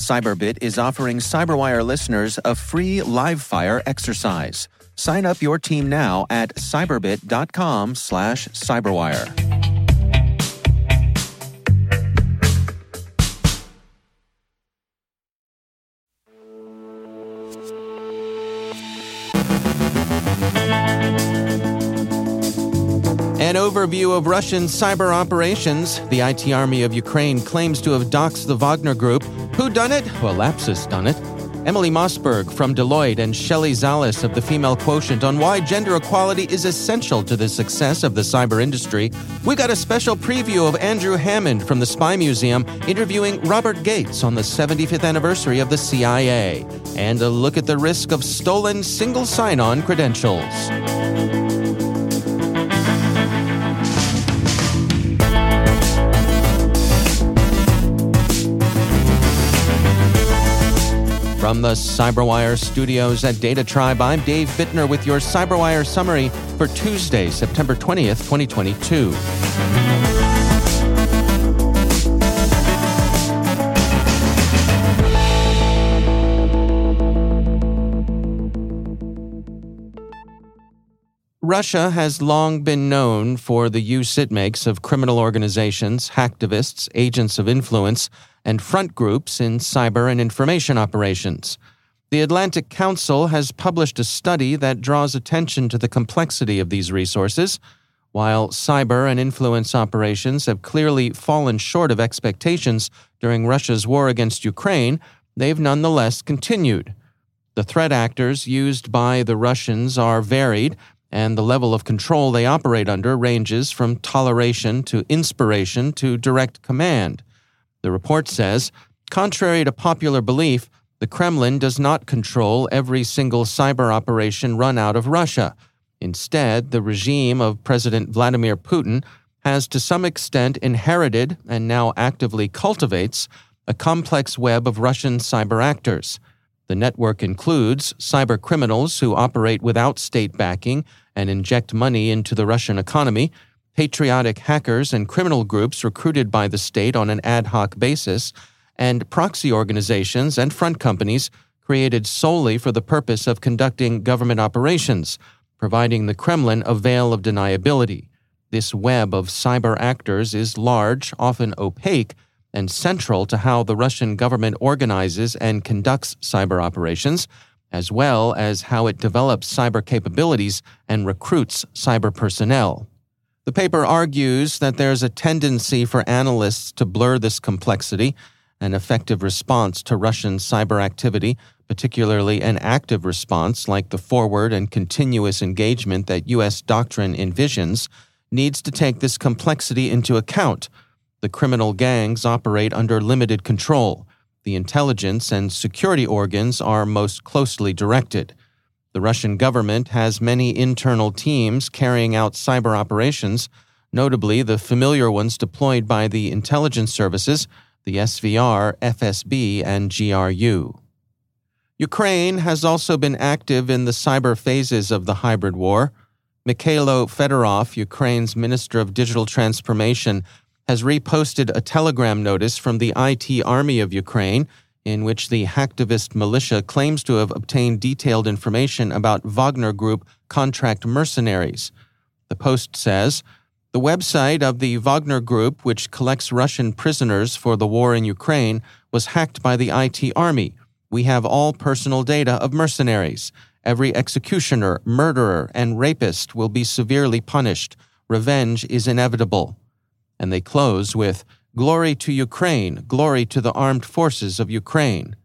Cyberbit is offering Cyberwire listeners a free live fire exercise. Sign up your team now at cyberbit.com slash cyberwire. An overview of Russian cyber operations. The IT Army of Ukraine claims to have doxed the Wagner Group. Who done it? Well, Lapsus done it. Emily Mossburg from Deloitte and Shelley Zalis of the Female Quotient on why gender equality is essential to the success of the cyber industry. We got a special preview of Andrew Hammond from the Spy Museum interviewing Robert Gates on the 75th anniversary of the CIA. And a look at the risk of stolen single sign on credentials. From the Cyberwire studios at Data Tribe, I'm Dave Bittner with your Cyberwire summary for Tuesday, September 20th, 2022. Russia has long been known for the use it makes of criminal organizations, hacktivists, agents of influence, and front groups in cyber and information operations. The Atlantic Council has published a study that draws attention to the complexity of these resources. While cyber and influence operations have clearly fallen short of expectations during Russia's war against Ukraine, they've nonetheless continued. The threat actors used by the Russians are varied, and the level of control they operate under ranges from toleration to inspiration to direct command. The report says, contrary to popular belief, the Kremlin does not control every single cyber operation run out of Russia. Instead, the regime of President Vladimir Putin has to some extent inherited and now actively cultivates a complex web of Russian cyber actors. The network includes cyber criminals who operate without state backing and inject money into the Russian economy, patriotic hackers and criminal groups recruited by the state on an ad hoc basis, and proxy organizations and front companies created solely for the purpose of conducting government operations, providing the Kremlin a veil of deniability. This web of cyber actors is large, often opaque, and central to how the Russian government organizes and conducts cyber operations, as well as how it develops cyber capabilities and recruits cyber personnel. The paper argues that there's a tendency for analysts to blur this complexity. An effective response to Russian cyber activity, particularly an active response like the forward and continuous engagement that U.S. doctrine envisions, needs to take this complexity into account. The criminal gangs operate under limited control. The intelligence and security organs are most closely directed. The Russian government has many internal teams carrying out cyber operations, notably the familiar ones deployed by the intelligence services, the SVR, FSB, and GRU. Ukraine has also been active in the cyber phases of the hybrid war. Mykhailo Fedorov, Ukraine's Minister of Digital Transformation, has reposted a telegram notice from the IT Army of Ukraine in which the hacktivist militia claims to have obtained detailed information about Wagner Group contract mercenaries. The Post says the website of the Wagner Group, which collects Russian prisoners for the war in Ukraine, was hacked by the IT army. We have all personal data of mercenaries. Every executioner, murderer, and rapist will be severely punished. Revenge is inevitable. And they close with Glory to Ukraine, glory to the armed forces of Ukraine.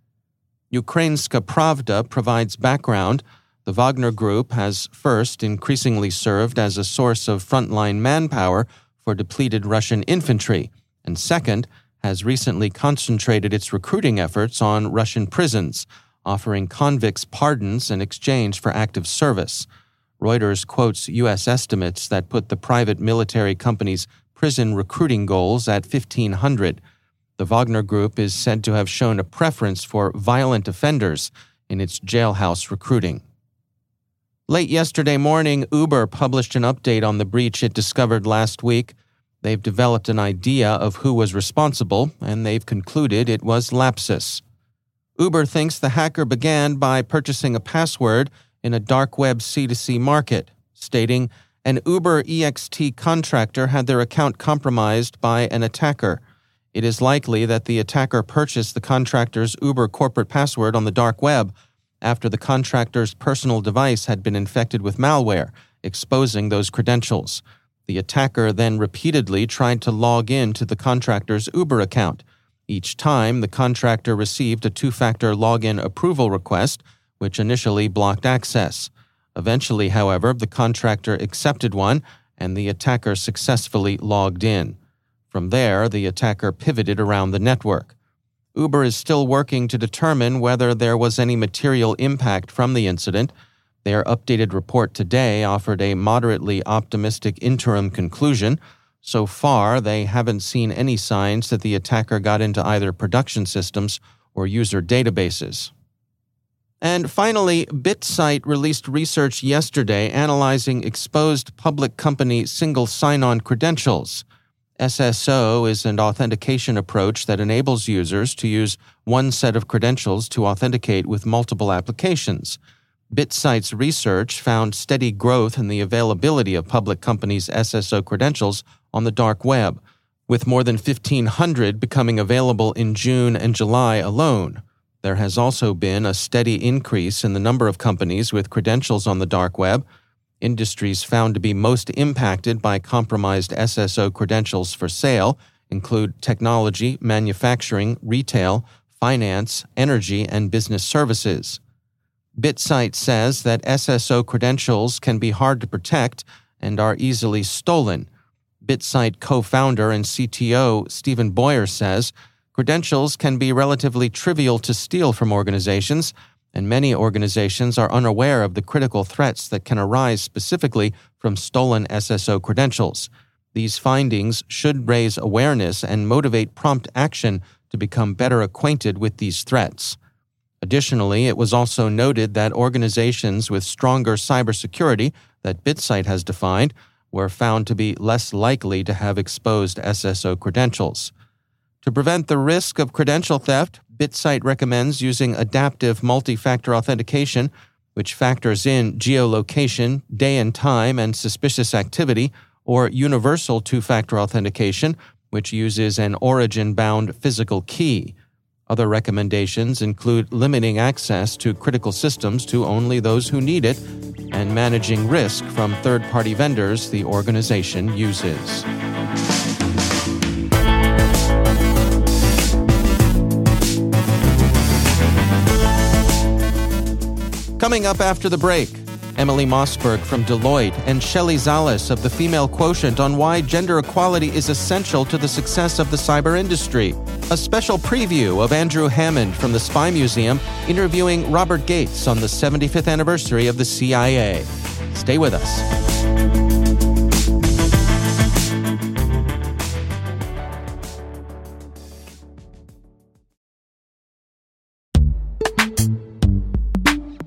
Ukrainska Pravda provides background. The Wagner Group has first increasingly served as a source of frontline manpower for depleted Russian infantry, and second, has recently concentrated its recruiting efforts on Russian prisons, offering convicts pardons in exchange for active service. Reuters quotes U.S. estimates that put the private military company's prison recruiting goals at 1,500. The Wagner Group is said to have shown a preference for violent offenders in its jailhouse recruiting. Late yesterday morning, Uber published an update on the breach it discovered last week. They've developed an idea of who was responsible, and they've concluded it was Lapsus. Uber thinks the hacker began by purchasing a password in a dark web C2C market, stating an Uber EXT contractor had their account compromised by an attacker. It is likely that the attacker purchased the contractor's Uber corporate password on the dark web after the contractor's personal device had been infected with malware, exposing those credentials. The attacker then repeatedly tried to log in to the contractor's Uber account. Each time, the contractor received a two factor login approval request, which initially blocked access. Eventually, however, the contractor accepted one and the attacker successfully logged in. From there, the attacker pivoted around the network. Uber is still working to determine whether there was any material impact from the incident. Their updated report today offered a moderately optimistic interim conclusion. So far, they haven't seen any signs that the attacker got into either production systems or user databases. And finally, BitSight released research yesterday analyzing exposed public company single sign on credentials. SSO is an authentication approach that enables users to use one set of credentials to authenticate with multiple applications. BitSight's research found steady growth in the availability of public companies' SSO credentials on the dark web, with more than 1,500 becoming available in June and July alone. There has also been a steady increase in the number of companies with credentials on the dark web Industries found to be most impacted by compromised SSO credentials for sale include technology, manufacturing, retail, finance, energy, and business services. BitSight says that SSO credentials can be hard to protect and are easily stolen. BitSight co founder and CTO Stephen Boyer says credentials can be relatively trivial to steal from organizations and many organizations are unaware of the critical threats that can arise specifically from stolen SSO credentials. These findings should raise awareness and motivate prompt action to become better acquainted with these threats. Additionally, it was also noted that organizations with stronger cybersecurity that BitSight has defined were found to be less likely to have exposed SSO credentials. To prevent the risk of credential theft, BitSight recommends using adaptive multi factor authentication, which factors in geolocation, day and time, and suspicious activity, or universal two factor authentication, which uses an origin bound physical key. Other recommendations include limiting access to critical systems to only those who need it and managing risk from third party vendors the organization uses. Coming up after the break, Emily Mossburg from Deloitte and Shelley Zalis of the Female Quotient on why gender equality is essential to the success of the cyber industry. A special preview of Andrew Hammond from the Spy Museum interviewing Robert Gates on the 75th anniversary of the CIA. Stay with us.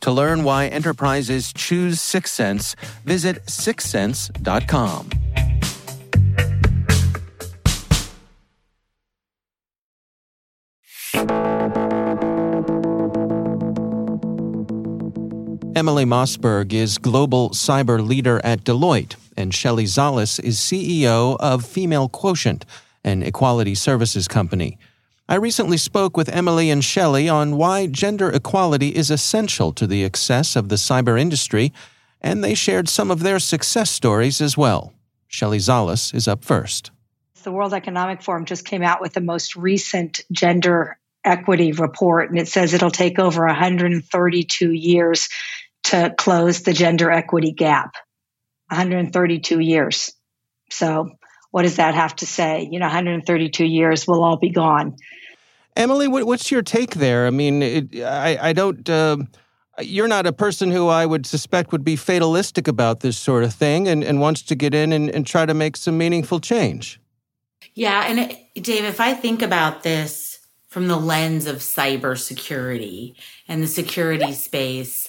To learn why enterprises choose Syxsense, visit syxsense.com. Emily Mossburg is global cyber leader at Deloitte, and Shelley Zalis is CEO of Female Quotient, an equality services company. I recently spoke with Emily and Shelley on why gender equality is essential to the success of the cyber industry, and they shared some of their success stories as well. Shelley Zalis is up first. The World Economic Forum just came out with the most recent gender equity report, and it says it'll take over 132 years to close the gender equity gap. 132 years. So what does that have to say? You know, 132 years, we'll all be gone. Emily, what, what's your take there? I mean, it, I, I don't. Uh, you're not a person who I would suspect would be fatalistic about this sort of thing and, and wants to get in and, and try to make some meaningful change. Yeah, and it, Dave, if I think about this from the lens of cybersecurity and the security space,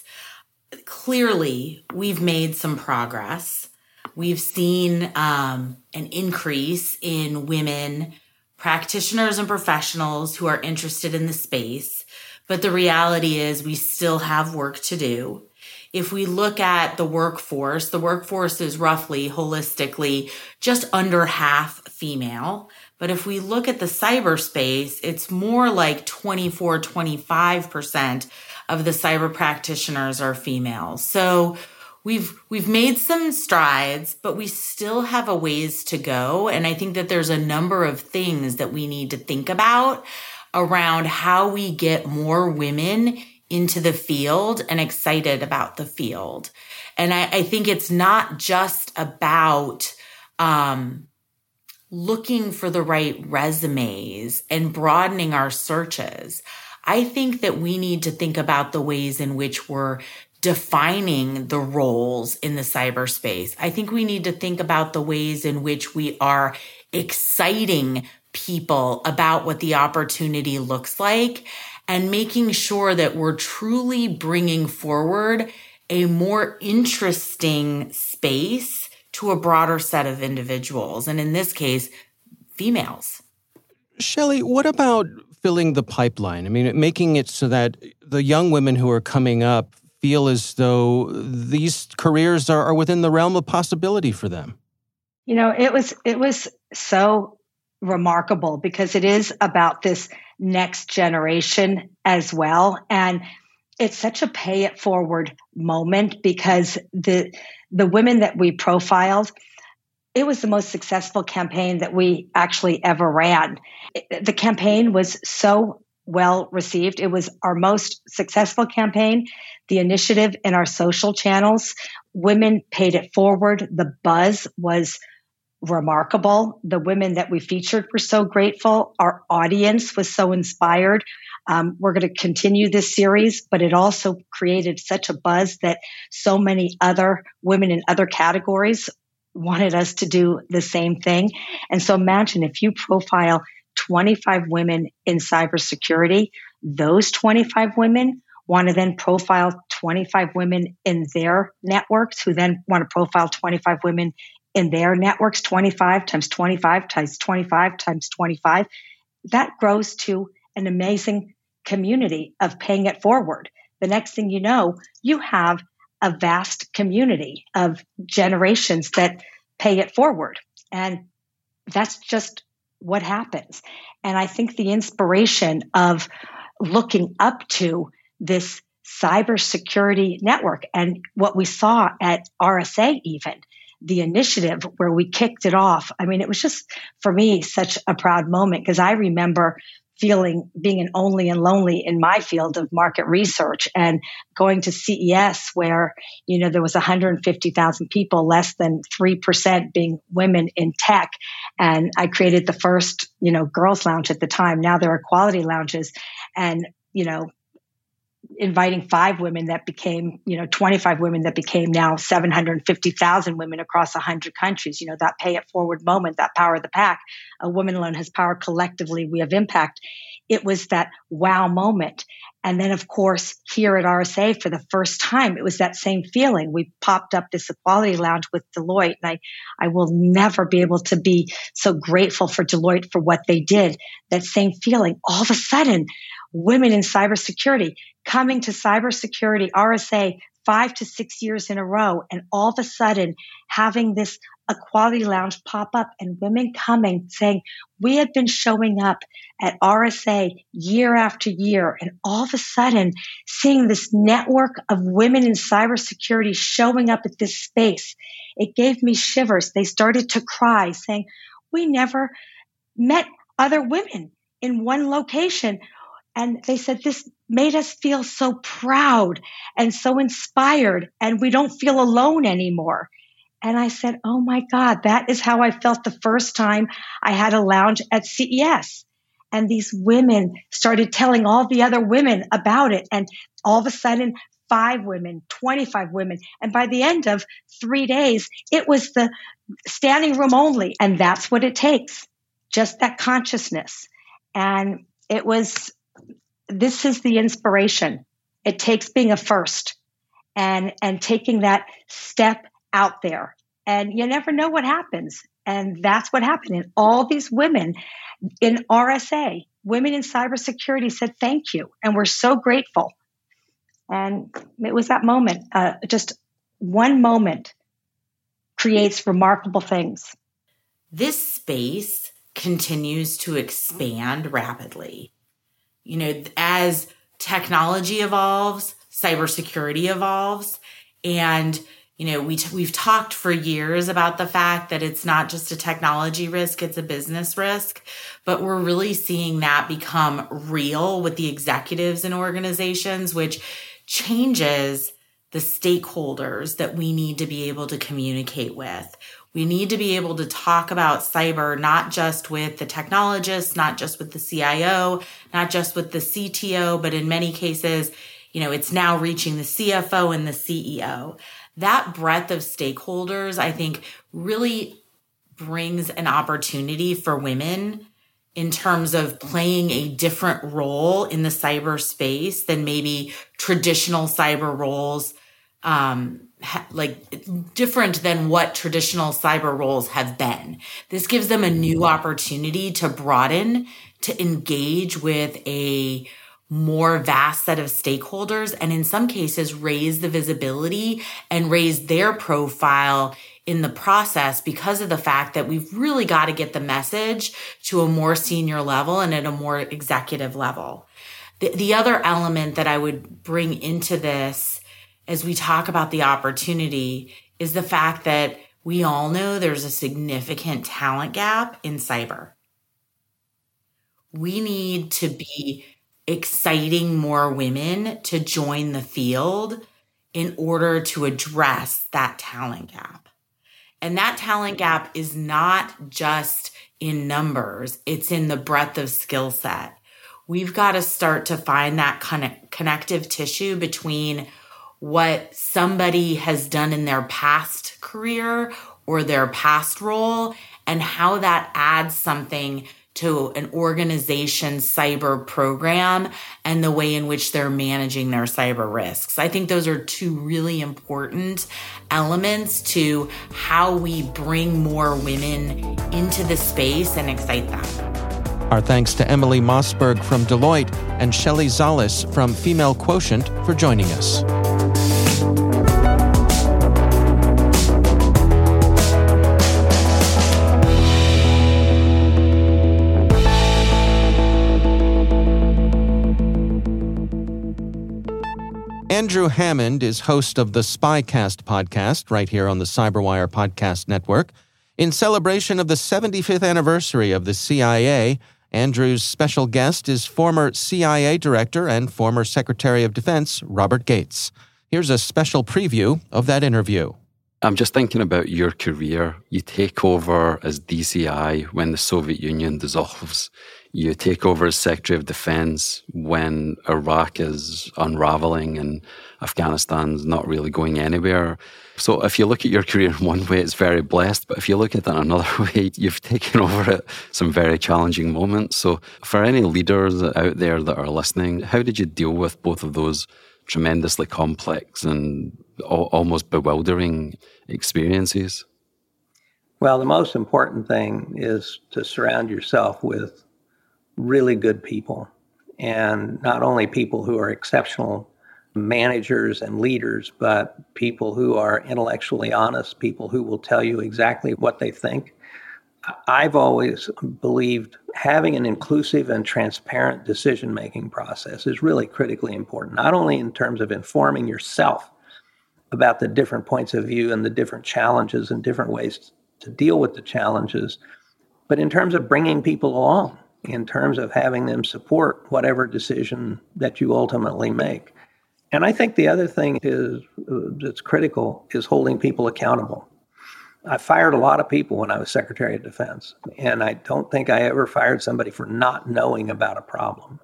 clearly we've made some progress. We've seen um, an increase in women practitioners and professionals who are interested in the space. But the reality is we still have work to do. If we look at the workforce, the workforce is roughly holistically just under half female. But if we look at the cyberspace, it's more like 24, 25% of the cyber practitioners are female. So we've we've made some strides, but we still have a ways to go. And I think that there's a number of things that we need to think about around how we get more women into the field and excited about the field. And I, I think it's not just about um, looking for the right resumes and broadening our searches. I think that we need to think about the ways in which we're defining the roles in the cyberspace. I think we need to think about the ways in which we are exciting people about what the opportunity looks like and making sure that we're truly bringing forward a more interesting space to a broader set of individuals. And in this case, females. Shelley, what about filling the pipeline? I mean, making it so that the young women who are coming up feel as though these careers are, are within the realm of possibility for them? You know, it was it was so remarkable because it is about this next generation as well and it's such a pay it forward moment because the the women that we profiled it was the most successful campaign that we actually ever ran the campaign was so well received it was our most successful campaign the initiative in our social channels. Women paid it forward. The buzz was remarkable. The women that we featured were so grateful. Our audience was so inspired. Um, we're going to continue this series, but it also created such a buzz that so many other women in other categories wanted us to do the same thing. And so imagine if you profile 25 women in cybersecurity, those 25 women want to then profile 25 women in their networks who then want to profile 25 women in their networks 25 times 25 times 25 times 25 that grows to an amazing community of paying it forward. The next thing you know you have a vast community of generations that pay it forward. And that's just what happens and i think the inspiration of looking up to this cybersecurity network and what we saw at RSA even the initiative where we kicked it off. I mean, it was just for me such a proud moment because I remember feeling being an only and lonely in my field of market research and going to CES where, you know, there was 150,000 people, less than 3% being women in tech. And I created the first, you know, girls lounge at the time. Now there are quality lounges and, you know, inviting five women that became, you know, 25 women that became now 750,000 women across 100 countries. You know, that pay it forward moment, that power of the pack. A woman alone has power. Collectively, we have impact. It was that wow moment. And then, of course, here at RSA for the first time, it was that same feeling. We popped up this equality lounge with Deloitte, and I, I will never be able to be so grateful for Deloitte for what they did. That same feeling. All of a sudden, women in cybersecurity coming to cybersecurity RSA five to six years in a row, and all of a sudden having this equality lounge pop up and women coming saying, We had been showing up at RSA year after year, and all of a sudden seeing this network of women in cybersecurity showing up at this space, it gave me shivers. They started to cry, saying, We never met other women in one location and they said, this made us feel so proud and so inspired, and we don't feel alone anymore. And I said, Oh my God, that is how I felt the first time I had a lounge at CES. And these women started telling all the other women about it. And all of a sudden, five women, 25 women. And by the end of three days, it was the standing room only. And that's what it takes just that consciousness. And it was this is the inspiration. It takes being a first and and taking that step out there. And you never know what happens. And that's what happened. And all these women in RSA, women in cybersecurity said thank you. And we're so grateful. And it was that moment, uh, just one moment creates remarkable things. This space continues to expand rapidly you know, as technology evolves, cybersecurity evolves, and you know, we t- we've talked for years about the fact that it's not just a technology risk, it's a business risk, but we're really seeing that become real with the executives and organizations, which changes the stakeholders that we need to be able to communicate with. We need to be able to talk about cyber, not just with the technologists, not just with the CIO, not just with the CTO, but in many cases, you know, it's now reaching the CFO and the CEO. That breadth of stakeholders, I think, really brings an opportunity for women in terms of playing a different role in the cyber space than maybe traditional cyber roles um, ha- like different than what traditional cyber roles have been. This gives them a new opportunity to broaden, to engage with a more vast set of stakeholders and in some cases raise the visibility and raise their profile in the process because of the fact that we've really got to get the message to a more senior level and at a more executive level. The, the other element that I would bring into this as we talk about the opportunity is the fact that we all know there's a significant talent gap in cyber. We need to be exciting more women to join the field in order to address that talent gap. And that talent gap is not just in numbers, it's in the breadth of skill set. We've got to start to find that connect- connective tissue between what somebody has done in their past career or their past role and how that adds something to an organization's cyber program and the way in which they're managing their cyber risks. I think those are two really important elements to how we bring more women into the space and excite them. Our thanks to Emily Mossburg from Deloitte and Shelley Zalis from Female Quotient for joining us. Andrew Hammond is host of the Spycast podcast right here on the Cyberwire Podcast Network. In celebration of the 75th anniversary of the CIA, Andrew's special guest is former CIA Director and former Secretary of Defense Robert Gates. Here's a special preview of that interview. I'm just thinking about your career. You take over as DCI when the Soviet Union dissolves you take over as Secretary of Defense when Iraq is unraveling and Afghanistan's not really going anywhere. So if you look at your career in one way, it's very blessed. But if you look at it another way, you've taken over at some very challenging moments. So for any leaders out there that are listening, how did you deal with both of those tremendously complex and almost bewildering experiences? Well, the most important thing is to surround yourself with really good people, and not only people who are exceptional managers and leaders, but people who are intellectually honest, people who will tell you exactly what they think. I've always believed having an inclusive and transparent decision making process is really critically important, not only in terms of informing yourself about the different points of view and the different challenges and different ways to deal with the challenges, but in terms of bringing people along in terms of having them support whatever decision that you ultimately make. And I think the other thing is uh, that's critical is holding people accountable. I fired a lot of people when I was Secretary of Defense, and I don't think I ever fired somebody for not knowing about a problem.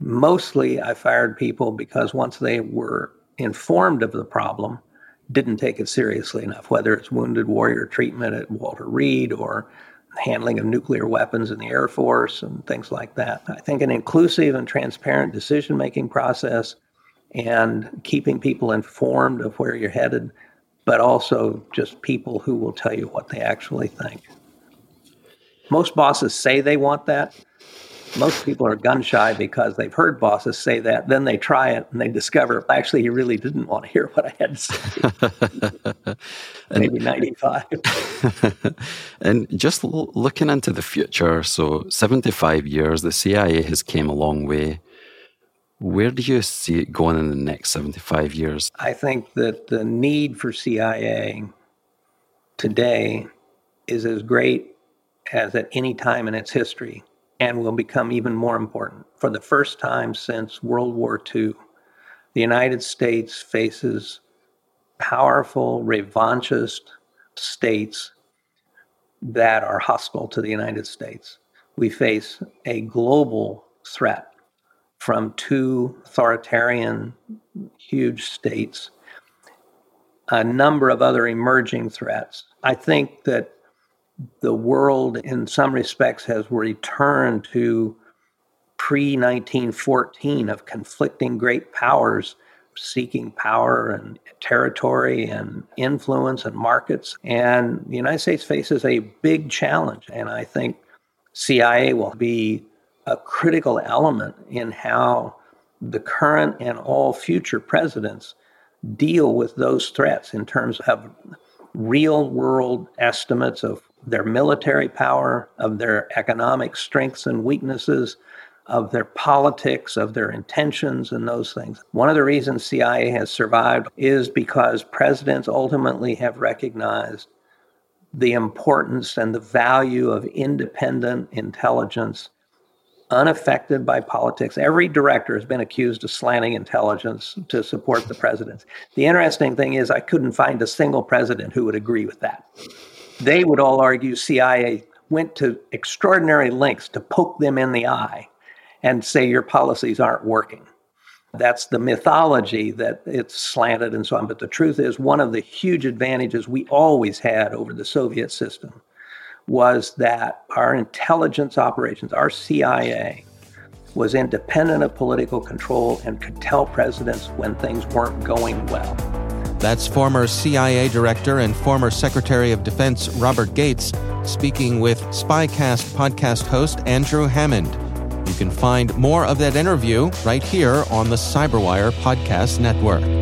Mostly, I fired people because once they were informed of the problem, didn't take it seriously enough, whether it's wounded warrior treatment at Walter Reed or handling of nuclear weapons in the Air Force and things like that. I think an inclusive and transparent decision making process and keeping people informed of where you're headed, but also just people who will tell you what they actually think. Most bosses say they want that, most people are gun shy because they've heard bosses say that. Then they try it and they discover actually he really didn't want to hear what I had to say. Maybe 95. and just l- looking into the future, so 75 years, the CIA has came a long way. Where do you see it going in the next 75 years? I think that the need for CIA today is as great as at any time in its history and will become even more important. For the first time since World War II, the United States faces powerful revanchist states that are hostile to the United States. We face a global threat from two authoritarian, huge states, a number of other emerging threats. I think that the world, in some respects, has returned to pre 1914 of conflicting great powers seeking power and territory and influence and markets. And the United States faces a big challenge. And I think CIA will be a critical element in how the current and all future presidents deal with those threats in terms of real world estimates of their military power, of their economic strengths and weaknesses, of their politics, of their intentions, and those things. One of the reasons CIA has survived is because presidents ultimately have recognized the importance and the value of independent intelligence unaffected by politics. Every director has been accused of slanting intelligence to support the presidents. The interesting thing is, I couldn't find a single president who would agree with that. They would all argue CIA went to extraordinary lengths to poke them in the eye and say your policies aren't working. That's the mythology that it's slanted and so on. But the truth is, one of the huge advantages we always had over the Soviet system was that our intelligence operations, our CIA, was independent of political control and could tell presidents when things weren't going well. That's former CIA Director and former Secretary of Defense Robert Gates speaking with Spycast podcast host Andrew Hammond. You can find more of that interview right here on the Cyberwire Podcast Network.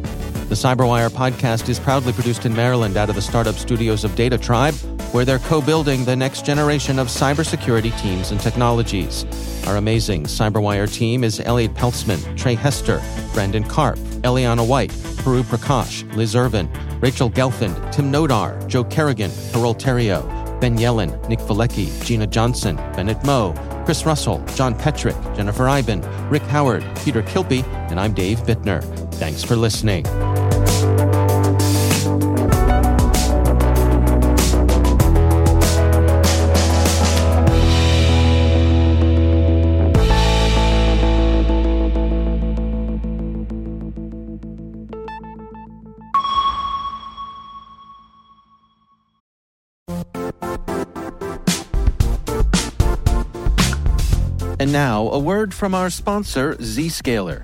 The Cyberwire podcast is proudly produced in Maryland out of the startup studios of Data Tribe, where they're co building the next generation of cybersecurity teams and technologies. Our amazing Cyberwire team is Elliot Peltzman, Trey Hester, Brandon Karp, Eliana White, Puru Prakash, Liz Irvin, Rachel Gelfand, Tim Nodar, Joe Kerrigan, Carole Theriault, Ben Yellen, Nick Veliky, Gina Johnson, Bennett Moe, Chris Russell, John Petrick, Jennifer Eiben, Rick Howard, Peter Kilpe, and I'm Dave Bittner. Thanks for listening. And now, a word from our sponsor, Zscaler,